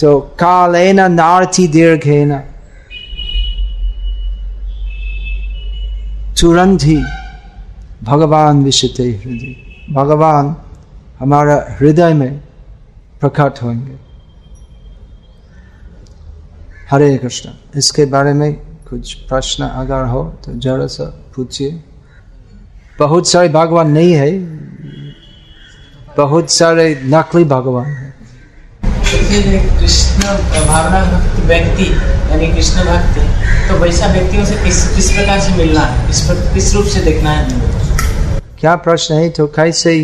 तो कालेन नार्थी दीर्घेन तुरंत ही भगवान विशुद्ध हृदय। भगवान हमारा हृदय में प्रकट होंगे। हरे कृष्ण इसके बारे में कुछ प्रश्न अगर हो तो जरा सा पूछिए। बहुत सारे भगवान नहीं है बहुत सारे नकली भगवान है। कृष्ण भावना भक्त व्यक्ति यानी कृष्ण भक्त तो वैसा व्यक्तियों से किस किस प्रकार से मिलना है? किस किस रूप से देखना है? क्या प्रश्न है? तो कैसे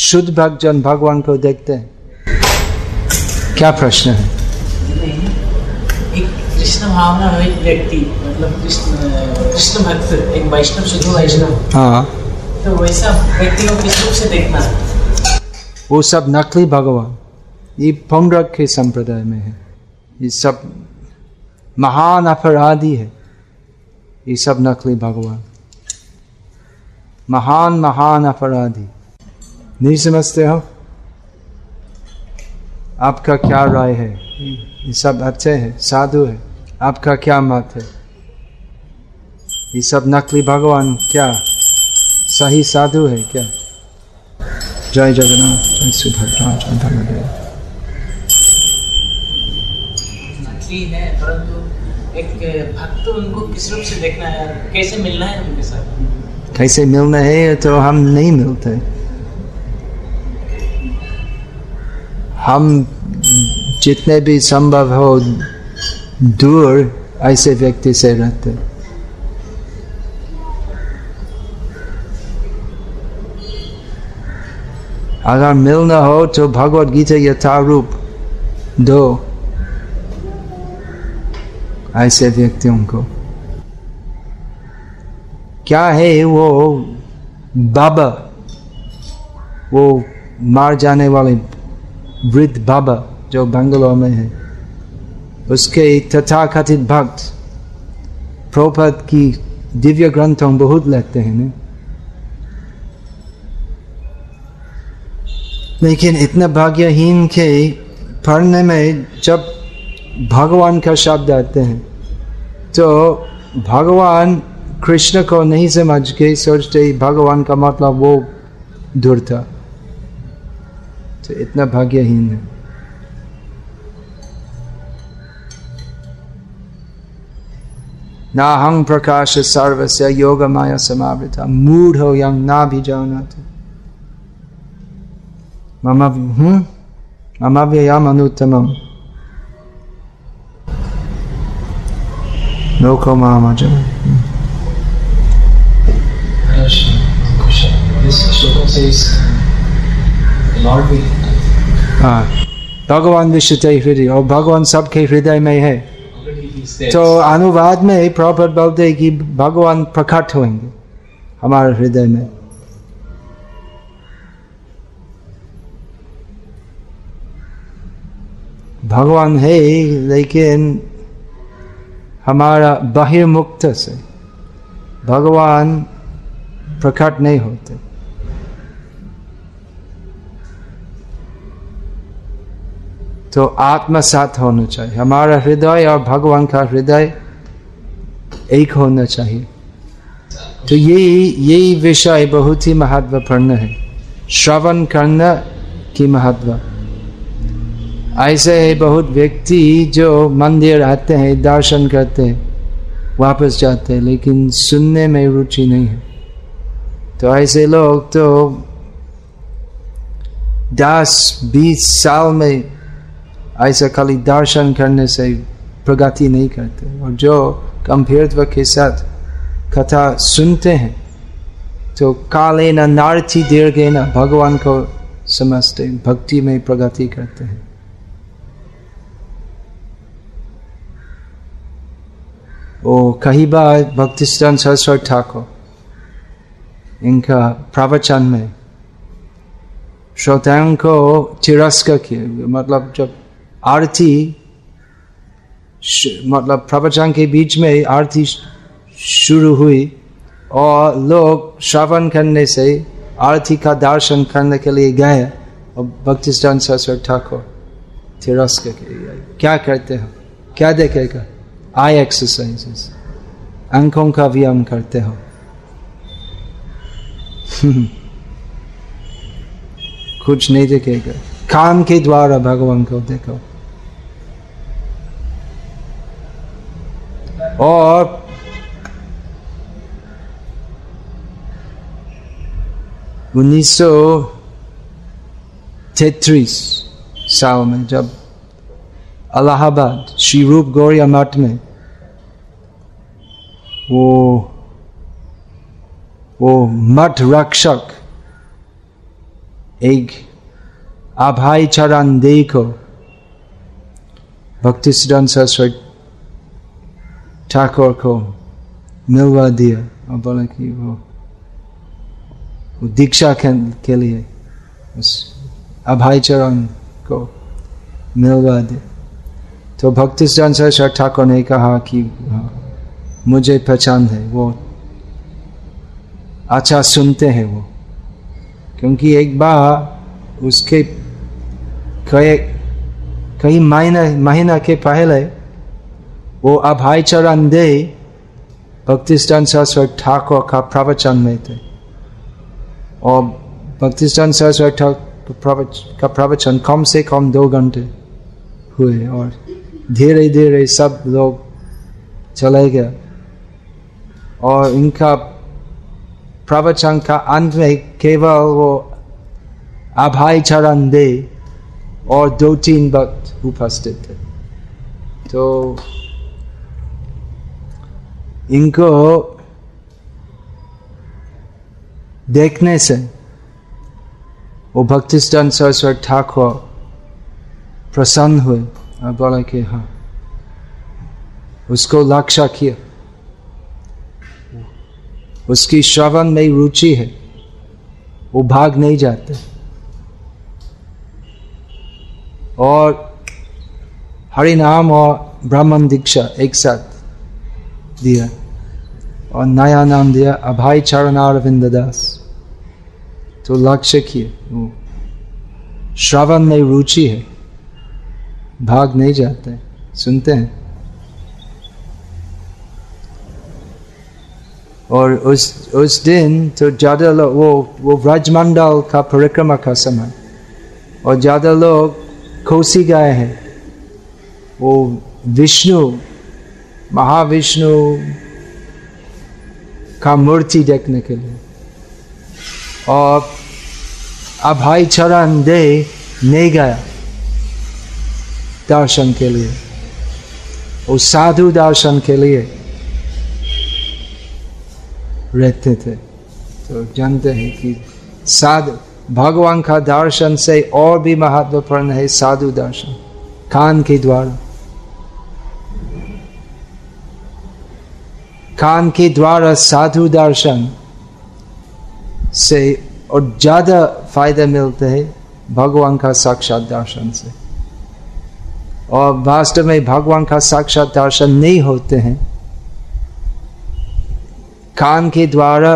शुद्ध भक्तजन भगवान को देखते हैं? क्या प्रश्न है? कृष्ण भावना व्यक्ति मतलब कृष्ण कृष्ण भक्त एक वैष्णव शुद्ध वैष्णव। हाँ। तो वैसा व्यक्ति को किस रूप से देखना वो सब नकली भगवान ये पंगरक के संप्रदाय में है। ये सब महान अपराधी है। ये सब नकली भगवान। महान महान अपराधी। नहीं समझते हो? आपका क्या राय है? ये सब अच्छे हैं साधु है। आपका क्या मत है? ये सब नकली भगवान क्या? सही साधु है क्या? जय जगन्नाथ जय सुभद्रा जय धर्मदेव है परंतु एक भक्त उनको किस रूप से देखना है? कैसे मिलना है उनके साथ? कैसे मिलना है तो हम नहीं मिलते। हम जितने भी संभव हो दूर ऐसे व्यक्ति से रहते। अगर मिलना हो तो भगवत गीता यथारूप दो ऐसे व्यक्तियों को। क्या है वो बाबा? वो मार जाने वाले वृद्ध बाबा जो बेंगलोर में है, उसके तथाकथित भक्त प्रोपद की दिव्य ग्रंथों बहुत लेते हैं लेकिन इतना भाग्यहीन के पढ़ने में जब भगवान का शब्द आते हैं तो भगवान कृष्ण को नहीं समझ के सोचते भगवान का मतलब वो दूर था। तो इतना भाग्यहीन है ना हंग प्रकाश सर्वस्य योग माया समावृता मूढ़ हो यंग ना भी जाना थे मम हम्म मम व्ययम अनुत्तम लोको मामजम हाँ। भगवान विश्व हृदय और भगवान सबके हृदय में है। तो अनुवाद में प्रॉपर बोलते कि भगवान प्रकट होंगे हमारे हृदय में। भगवान है, लेकिन हमारा बहिर्मुक्त से भगवान प्रकट नहीं होते। तो आत्मसात होना चाहिए। हमारा हृदय और भगवान का हृदय एक होना चाहिए। तो यही यही विषय बहुत ही महत्वपूर्ण है। श्रवण करना की महत्व। ऐसे है बहुत व्यक्ति जो मंदिर आते हैं, दर्शन करते हैं, वापस जाते हैं, लेकिन सुनने में रुचि नहीं है। तो ऐसे लोग तो दस, बीस साल में ऐसा खाली दर्शन करने से प्रगति नहीं करते। और जो गंभीरत्व के साथ कथा सुनते हैं तो काले न नार्थी दीर्घे न भगवान को समझते भक्ति में प्रगति करते हैं। ओ कई बार भक्तिस्तान सरस्वत ठाकुर, इनका प्रवचन में श्रोताओं को तिरस्कार किया मतलब जब आरती मतलब प्रवचन के बीच में आरती शुरू हुई और लोग श्रवण करने से आरती का दर्शन करने के लिए गए और भक्ति सरस्वत ठाकुर तिरस्कार क्या करते हो? क्या देखेगा? आई एक्सरसाइजेस अंकों का व्यायाम करते हो। कुछ नहीं देखेगा। काम के द्वारा भगवान को देखो। और उन्नीस सौ तैतीस साल में जब अलाहाबाद श्री रूप गौरिया मठ में वो वो मठ रक्षक एक आभाई चरण दे को भक्ति सिद्धांत सरस्वती ठाकुर को मिलवा दिया और बोला कि वो, वो दीक्षा के, के लिए उस अभाई चरण को मिलवा दिया तो भक्ति सरस्वती ठाकुर ने कहा कि मुझे पहचान है वो अच्छा सुनते हैं वो क्योंकि एक बार उसके कई कई महीने महीना के पहले वो अभाई चरण दे भक्तिस्तान सरस्वती ठाकुर का प्रवचन में थे। और भक्तिस्तान सरस्वती ठाकुर का प्रवचन कम से कम दो घंटे हुए और धीरे धीरे सब लोग चले गए। और इनका प्रवचन का अंत में केवल वो अभाई चरण दे और दो तीन भक्त उपस्थित थे। तो इनको देखने से वो भक्तिस्तान सरस्वती ठाकुर प्रसन्न हुए और बोला कि हाँ उसको लक्ष्य किया। उसकी श्रवण में रुचि है। वो भाग नहीं जाते। और हरिनाम और ब्राह्मण दीक्षा एक साथ दिया। और नया नाम दिया अभाई चरण अरविंद दास तो लक्ष्य किए श्रवण में रुचि है, भाग नहीं जाते, सुनते हैं। और उस उस दिन तो ज़्यादा लोग, वो वो व्रजमंडल का परिक्रमा का समय, और ज़्यादा लोग कोसी गए हैं, वो विष्णु, महाविष्णु का मूर्ति देखने के लिए। और अभाई चरण दे नहीं गया दर्शन के लिए। वो साधु दर्शन के लिए रहते थे। तो जानते हैं कि साधु भगवान का दर्शन से और भी महत्वपूर्ण है साधु दर्शन। कान के द्वारा। काम के द्वारा साधु दर्शन से और ज़्यादा फ़ायदा मिलते हैं भगवान का साक्षात दर्शन से। और वास्तव में भगवान का साक्षात दर्शन नहीं होते हैं। काम के द्वारा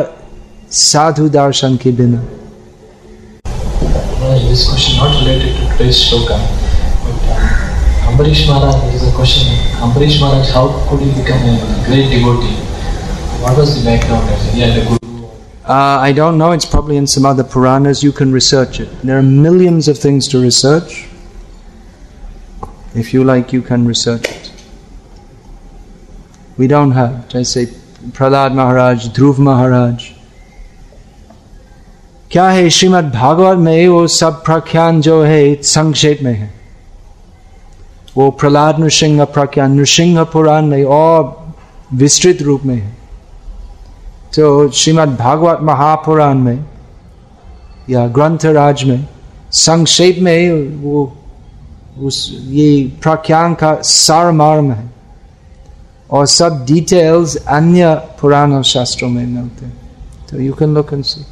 साधु दर्शन के बिना। Ambarish Maharaj is a question Ambarish Maharaj how could you become a great devotee What was the background? He had a guru. Uh, I don't know. It's probably in some other Puranas. You can research it. There are millions of things to research. If you like, you can research it. We don't have. I say Prahlad Maharaj, Dhruv Maharaj. क्या है श्रीमद् भागवत में वो सब प्रख्यान जो है संक्षेप में है वो प्रहलाद नृसिंह प्रख्यान नृसिंह पुराण में और विस्तृत रूप में है तो श्रीमद् भागवत महापुराण में या ग्रंथराज में संक्षेप में वो उस ये प्रख्यान का सारमर्म है और सब डिटेल्स अन्य पुराण शास्त्रों में मिलते हैं तो you can look and see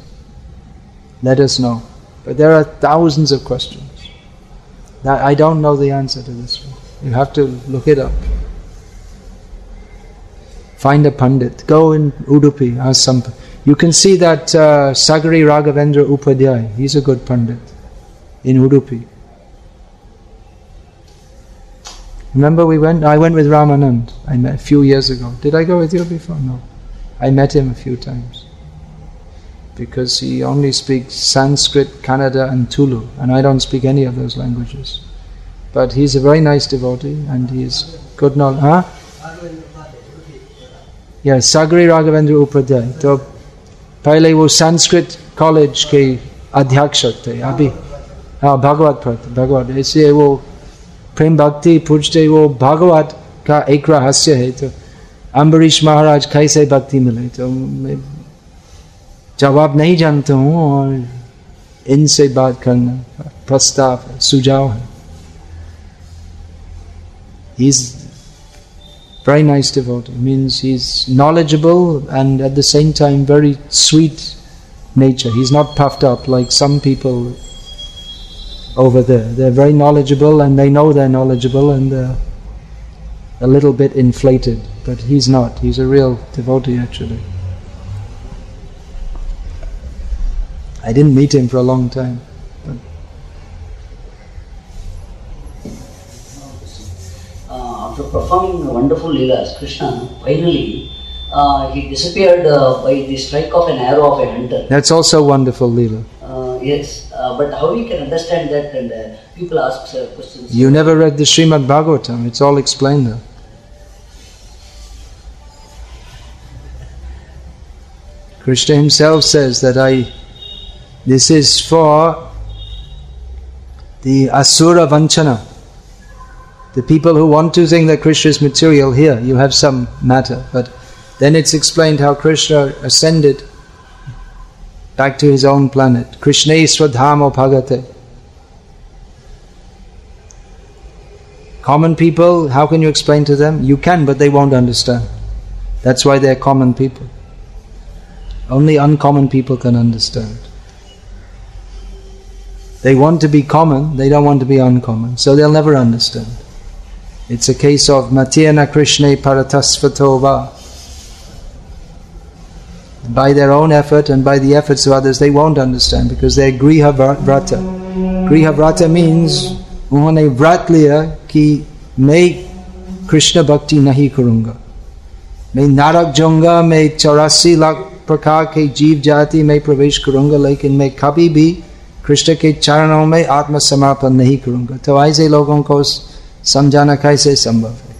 know. But there are thousands of questions. Now, I don't know the answer to this one. You have to look it up. Find a Pandit. Go in Udupi, ask some. You can see that uh, Sagari Raghavendra Upadhyay, he's a good Pandit in Udupi. Remember we went, I went with Ramanand I met a few years ago. Did I go with you before? No. I met him a few times because he only speaks Sanskrit, Kannada, and Tulu, and I don't speak any of those languages. But he's a very nice devotee, and he's good knowledge. Huh? Yeah, Sagri Raghavendra Upadhyay. तो पहले वो Sanskrit college के अध्यक्ष थे अभी हाँ भागवत पढ़ते भागवत इसलिए वो प्रेम भक्ति पूछते वो भागवत का एक रहस्य है तो अम्बरीश महाराज कैसे भक्ति मिले तो मैं जवाब नहीं जानता हूँ और इनसे बात करना प्रस्ताव सुझाव है very nice devotee. Means he's knowledgeable and at the same time very sweet nature. He's not puffed up like some people over there. They're very knowledgeable and they know they're knowledgeable and they're a little bit inflated. But he's not. He's a real devotee actually. I didn't meet him for a long time. Wonderful leelas, Krishna finally uh, he disappeared uh, by the strike of an arrow of a hunter. that's also wonderful, Leela. Uh, yes, uh, but how we can understand that? And uh, people ask uh, questions. You never read the Srimad Bhagavatam, it's all explained there. Krishna himself says that I, this is for the Asura Vanchana. The people who want to think that Krishna is material, here you have some matter. But then it's explained how Krishna ascended back to his own planet. Krishna Swadhamo Bhagate. Common people, how can you explain to them? You can, but they won't understand. That's why they're common people. Only uncommon people can understand. They want to be common, they don't want to be uncommon, so they'll never understand. It's a case of Matyana Krishna Paratasvatova. By their own effort and by the efforts of others, they won't understand because they're Griha Vrata. Griha Vrata means उन्होंने व्रत लिया कि मैं कृष्ण भक्ति नहीं करूँगा मैं नारक जाऊँगा मैं चौरासी लाख प्रकार के जीव जाति में प्रवेश करूँगा लेकिन मैं कभी भी कृष्ण के चरणों में आत्मसमर्पण नहीं करूँगा तो ऐसे समझाना कैसे संभव है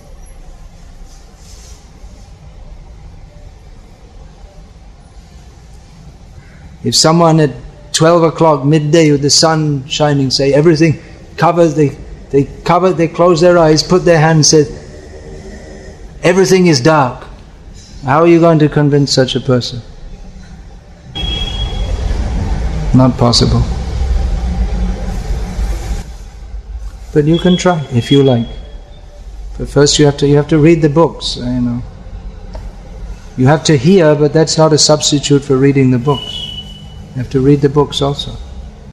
If someone at 12 o'clock midday with the sun shining say everything covers they they cover they close their eyes put their hands said everything is dark how are you going to convince such a person not possible But you can try if you like. But first you have to you have to read the books uh, you know. You have to hear but that's not a substitute for reading the books. You have to read the books also